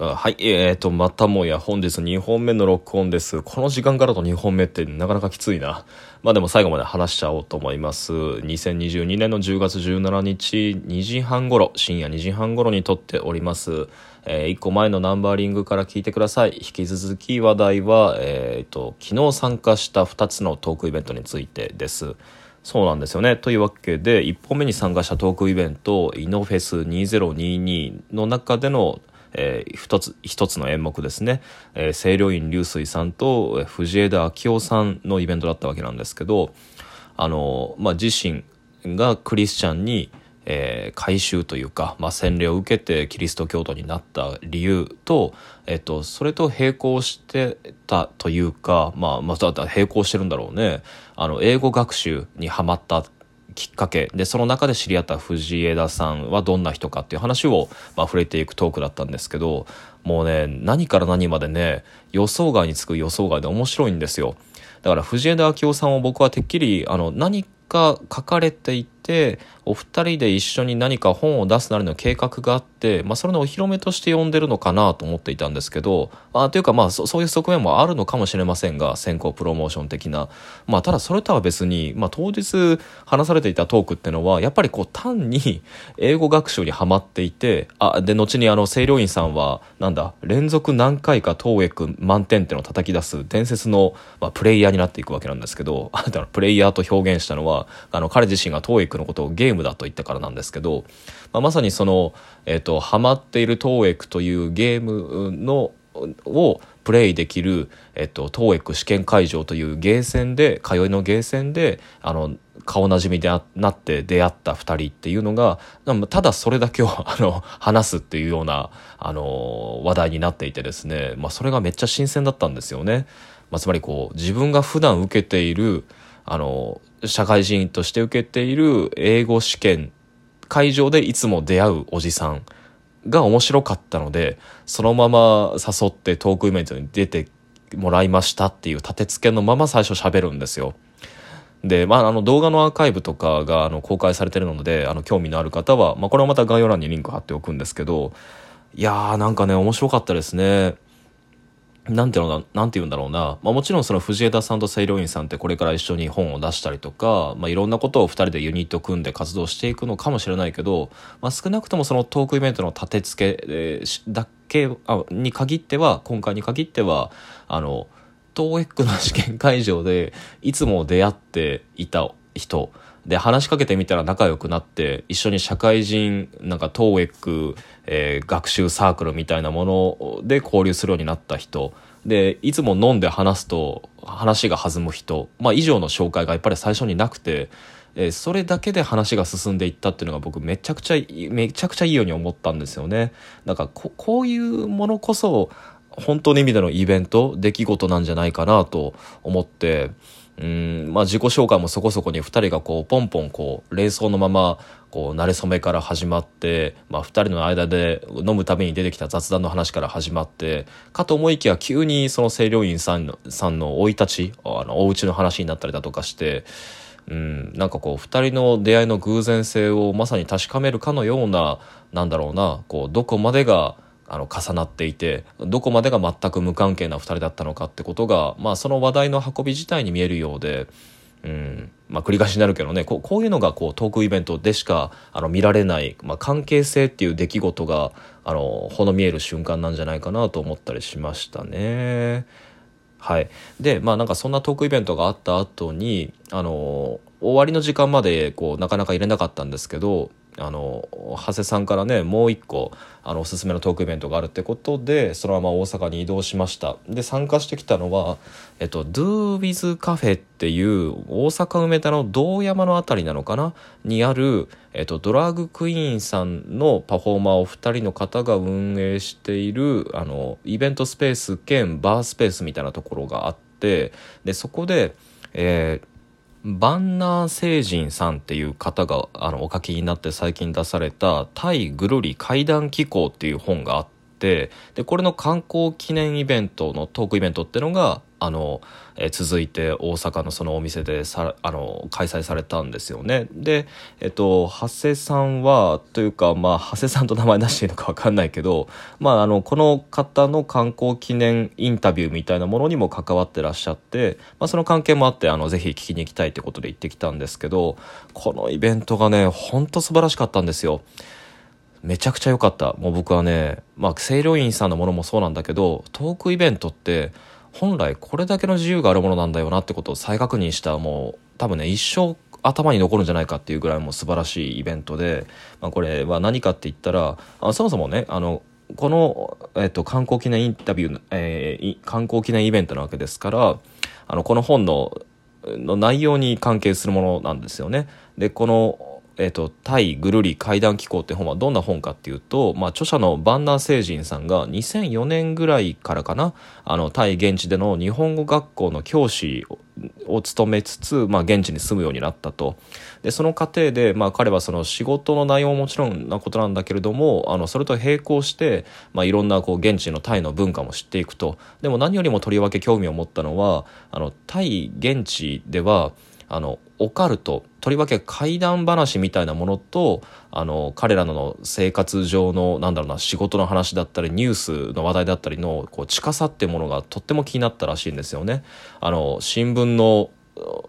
はい、えーと、またもや本日2本目の録音です。この時間からの2本目ってなかなかきついな。まあでも最後まで話しちゃおうと思います。2022年の10月17日2時半頃、深夜2時半頃に撮っております。えー、1個前のナンバーリングから聞いてください。引き続き話題は、えーと、昨日参加した2つのトークイベントについてです。そうなんですよね。というわけで、1本目に参加したトークイベント、イノフェス2022の中でのえー、一つ一つの演目ですね、えー、清涼院流水さんと、藤枝明夫さんのイベントだったわけなんですけどあの、まあ、自身がクリスチャンに、えー、改宗というか、まあ、洗礼を受けてキリスト教徒になった理由と、えっと、それと並行してたというか、まあ、また並行してるんだろうね。あの英語学習にはまったきっかけ。でその中で知り合った藤枝さんはどんな人かっていう話を、まあ、触れていくトークだったんですけどもうね何から何までね予想外につく予想外で面白いんですよ。だから藤枝明夫さんを僕はてっきりあの何か書かれていてお二人で一緒に何か本を出すなりの計画があって、まあ、それのお披露目として呼んでるのかなと思っていたんですけどあというかまあそういう側面もあるのかもしれませんが先行プロモーション的な、まあ、ただそれとは別に、まあ、当日話されていたトークっていうのはやっぱりこう単に 英語学習にはまっていてあで後にあの清涼院さんはなんだ連続何回か TOEIC 満点っていうのを叩き出す伝説の、まあ、プレイヤーになっていくわけなんですけど プレイヤーと表現したのはあの彼自身が TOEIC のことをゲームだと言ったからなんですけど、まあ、まさにその、えーと、ハマっている TOEIC というゲームのをプレイできる、えっと、TOEIC 試験会場というゲーセンで通いのゲーセンであの顔なじみでなって出会った2人っていうのがただそれだけをあの話すっていうようなあの話題になっていてですね、まあ、それがめっちゃ新鮮だったんですよね。まあ、つまりこう自分が普段受けているあの社会人として受けている英語試験会場でいつも出会うおじさんが面白かったのでそのまま誘ってトークイベントに出てもらいましたっていう立て付けのまま最初喋るんですよ。で、まあ、あの動画のアーカイブとかがあの公開されてるのであの興味のある方は、まあ、これはまた概要欄にリンク貼っておくんですけどいやーなんかね面白かったですね。なんていうのなんて言うんだろうな、まあ、もちろんその藤枝さんと清涼院さんってこれから一緒に本を出したりとか、まあ、いろんなことを2人でユニット組んで活動していくのかもしれないけど、まあ、少なくともそのトークイベントの立て付け、だけあに限っては今回に限ってはあの TOEIC の試験会場でいつも出会っていた人で話しかけてみたら仲良くなって一緒に社会人なんか TOEIC、えー、学習サークルみたいなもので交流するようになった人。でいつも飲んで話すと話が弾む人、まあ、以上の紹介がやっぱり最初になくて、えー、それだけで話が進んでいったっていうのが僕めちゃくちゃめちゃくちゃいいように思ったんですよね。なんかここういうものこそ本当の意味でのイベント出来事なんじゃないかなと思って。うんまあ、自己紹介もそこそこに2人がこうポンポンこう連想のままこう慣れ初めから始まって、まあ、2人の間で飲むために出てきた雑談の話から始まってかと思いきや急にその清涼院さんのさんの生い立ちあのお家の話になったりだとかして。うん、なんかこう2人の出会いの偶然性をまさに確かめるかのようななんだろうなこうどこまでがあの重なっていてどこまでが全く無関係な2人だったのかってことが、まあ、その話題の運び自体に見えるようで。うんまあ、繰り返しになるけどねこういうのがこうトークイベントでしかあの見られない、まあ、関係性っていう出来事があのほの見える瞬間なんじゃないかなと思ったりしましたね。はい、でまあなんかそんなトークイベントがあった後にあの終わりの時間までこうなかなか入れなかったんですけどあの長谷さんからねもう一個あのおすすめのトークイベントがあるってことでそのまま大阪に移動しました。で参加してきたのは、えっと、Do With Cafe っていう大阪梅田の道山の辺りなのかな？にある、えっと、ドラッグクイーンさんのパフォーマーお二人の方が運営しているあのイベントスペース兼バースペースみたいなところがあってでそこで、えーバンナー星人さんっていう方があのお書きになって最近出された「タイぐるり怪談機構」っていう本があっってでこれの観光記念イベントのトークイベントっていうのがあの、えー、続いて大阪のそのお店でさあの開催されたんですよねでえっと長谷さんはというかまあ長谷さんと名前出していいのか分かんないけど、まあ、あのこの方の観光記念インタビューみたいなものにも関わってらっしゃって、まあ、その関係もあってあのぜひ聞きに行きたいということで行ってきたんですけどこのイベントがねほんと素晴らしかったんですよ。めちゃくちゃ良かった。もう僕はね、まあ、清涼院さんのものもそうなんだけど、トークイベントって、本来これだけの自由があるものなんだよなってことを再確認したもう多分ね一生頭に残るんじゃないかっていうぐらいもう素晴らしいイベントで、まあ、これは何かって言ったらあそもそもねあのこの、えっと、観光記念インタビュー、えー、観光記念イベントなわけですからあのこの本のの内容に関係するものなんですよね。でこのえっ、ー、と、対ぐるり怪談機構って本はどんな本かっていうと、まあ、著者の万南聖人さんが2004年ぐらいからかな、あの、タイ現地での日本語学校の教師を務めつつ、まあ、現地に住むようになったと。で、その過程で、まあ、彼はその仕事の内容ももちろんなことなんだけれども、あの、それと並行して、まあ、いろんな、こう、現地のタイの文化も知っていくと。でも何よりもとりわけ興味を持ったのは、あの、タイ現地では、あのオカルトとりわけ怪談話みたいなものとあの彼らの生活上のなんだろうな仕事の話だったりニュースの話題だったりのこう近さっていうものがとっても気になったらしいんですよね。あの新聞の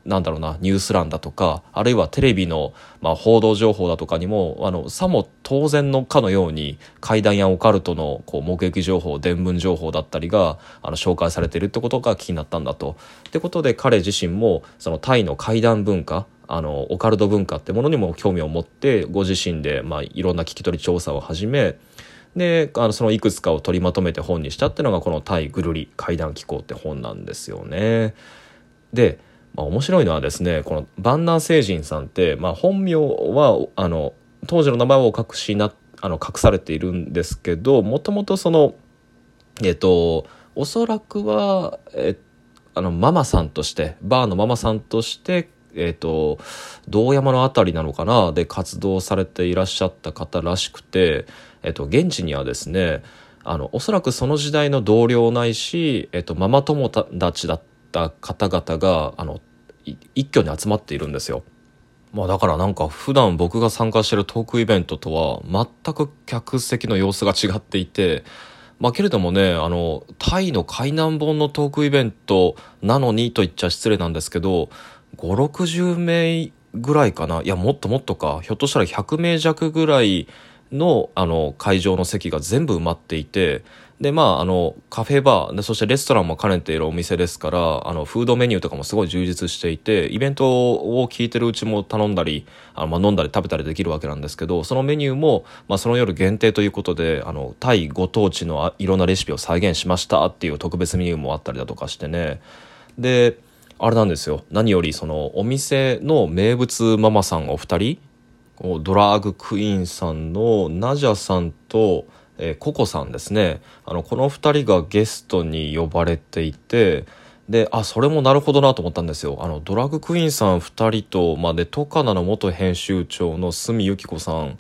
なんだろうなニュース欄だとかあるいはテレビの、まあ、報道情報だとかにもあのさも当然のかのように怪談やオカルトのこう目撃情報伝聞情報だったりがあの紹介されてるってことが気になったんだと。ってことで彼自身もそのタイの怪談文化あのオカルト文化ってものにも興味を持ってご自身で、まあ、いろんな聞き取り調査を始めであのそのいくつかを取りまとめて本にしたっていうのがこの「タイぐるり怪談機構」って本なんですよね。でまあ、面白いのはですねこの万南聖人さんって、まあ、本名はあの当時の名前を隠しなあの隠されているんですけどもともとそのえっとおそらくはえあのママさんとしてバーのママさんとしてえっと道山の辺りなのかなで活動されていらっしゃった方らしくて、えっと、現地にはですねあのおそらくその時代の同僚ないし、えっと、ママ友達だった方々があの一挙に集まっているんですよ。まあだからなんか普段僕が参加してるトークイベントとは全く客席の様子が違っていて、まあけれどもね、あの、タイの海南本のトークイベントなのにと言っちゃ失礼なんですけど、5、60名ぐらいかな。いや、もっともっとか。ひょっとしたら100名弱ぐらいの、あの、会場の席が全部埋まっていて、で、まあ、あの、カフェバーで、そしてレストランも兼ねているお店ですから、あの、フードメニューとかもすごい充実していて、イベントを聞いてるうちも頼んだり、あの、まあ、飲んだり食べたりできるわけなんですけど、そのメニューも、まあ、その夜限定ということで、あの、タイご当地のいろんなレシピを再現しましたっていう特別メニューもあったりだとかしてね。で、あれなんですよ。何より、その、お店の名物ママさんお二人、ドラァグクイーンさんのナジャさんと、えー、ココさんですね。あのこの2人がゲストに呼ばれていてであそれもなるほどなと思ったんですよ。あのドラッグクイーンさん2人と、まあ、でトカナの元編集長の角由紀子さん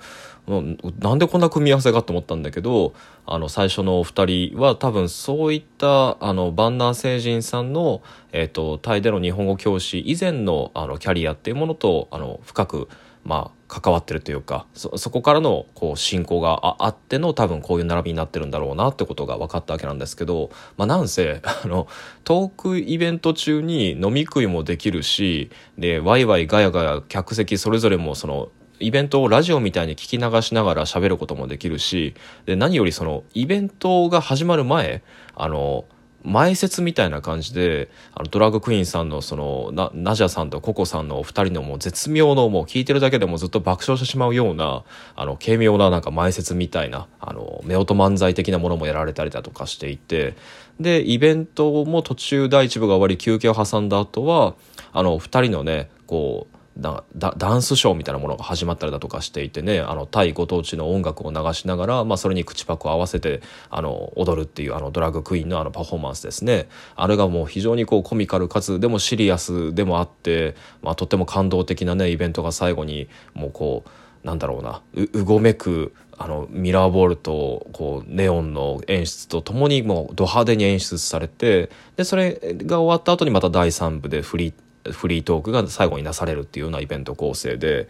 なんでこんな組み合わせがと思ったんだけどあの最初のお二人は多分そういったあのバンナー星人さんの、えーとタイでの日本語教師以前のあのキャリアっていうものとあの深くまあ、関わってるというかそそこからのこう進行があっての多分こういう並びになってるんだろうなってことが分かったわけなんですけど、まあ、なんせあのトークイベント中に飲み食いもできるしでワイワイガヤガヤ客席それぞれもそのイベントをラジオみたいに聞き流しながら喋ることもできるしで何よりそのイベントが始まる前あの前説みたいな感じであのドラッグクイーンさんのそのナナジャさんとココさんのお二人のもう絶妙のもう聞いてるだけでもずっと爆笑してしまうようなあの軽妙ななんか前説みたいなあの夫婦漫才的なものもやられたりだとかしていてでイベントも途中第一部が終わり休憩を挟んだ後はあの二人のねこうダンスショーみたいなものが始まったりだとかしていてねあのタイご当地の音楽を流しながら、まあ、それに口パクを合わせてあの踊るっていうあのドラッグクイーンのあのパフォーマンスですね。あれがもう非常にこうコミカルかつでもシリアスでもあって、まあ、とっても感動的なねイベントが最後にもうこうなんだろうなうごめくあのミラーボールとこうネオンの演出とともにもうド派手に演出されてでそれが終わった後にまた第3部でフリフリートークが最後になされるっていうようなイベント構成で。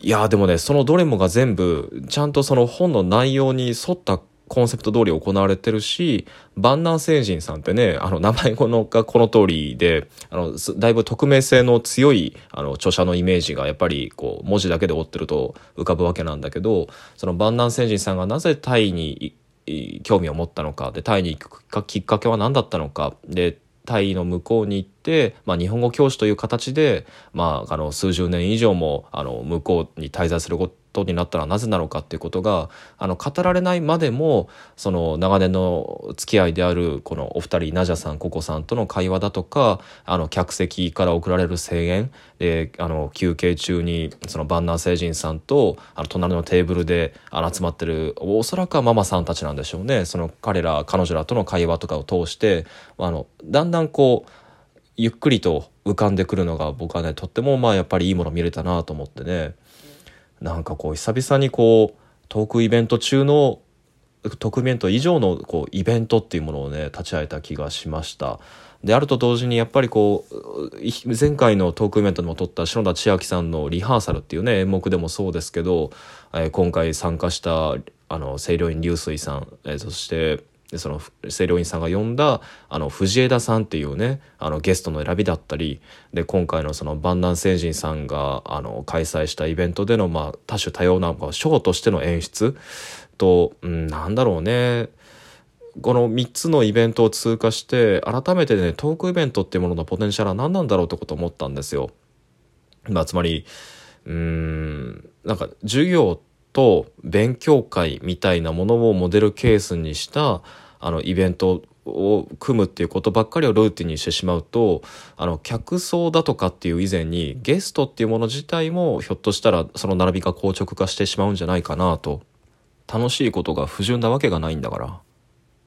いやでもねそのどれもが全部ちゃんとその本の内容に沿ったコンセプト通り行われてるし、万南星人さんってね、あの、名前このがこの通りで、あの、だいぶ匿名性の強い、あの、著者のイメージがやっぱり、こう、文字だけで追ってると浮かぶわけなんだけど、その万南星人さんがなぜタイに興味を持ったのか、で、タイに行くきっかけは何だったのか、で、タイの向こうに行って、まあ、日本語教師という形で、まあ、あの数十年以上もあの向こうに滞在することになったのはなぜなのかっていうことがあの語られないまでもその長年の付き合いであるこのお二人ナジャさんココさんとの会話だとかあの客席から送られる声援であの休憩中にそのバンナー星人さんとあの隣のテーブルであの集まってるおそらくはママさんたちなんでしょうね。その彼ら彼女らとの会話とかを通してあのだんだんこうゆっくりと浮かんでくるのが僕はねとってもまあやっぱりいいもの見れたなと思ってね。なんかこう久々にこうトークイベント中のトークイベント以上のこうイベントっていうものをね立ち上げた気がしました。であると同時にやっぱりこう前回のトークイベントでも撮った篠田千秋さんのリハーサルっていうね演目でもそうですけど、えー、今回参加したあの清涼院流水さん、えー、そしてでその清涼院さんが呼んだあの藤枝さんっていうねあのゲストの選びだったりで今回のその万南星人さんがあの開催したイベントでの、まあ、多種多様なショーとしての演出と、うん、なんだろうねこの3つのイベントを通過して改めてねトークイベントっていうもののポテンシャルは何なんだろうってこと思ったんですよ。まあ、つまりうんなんか授業と勉強会みたいなものをモデルケースにしたあのイベントを組むっていうことばっかりをルーティンにしてしまうとあの客層だとかっていう以前にゲストっていうもの自体もひょっとしたらその並びが硬直化してしまうんじゃないかなと楽しいことが不純なわけがないんだから。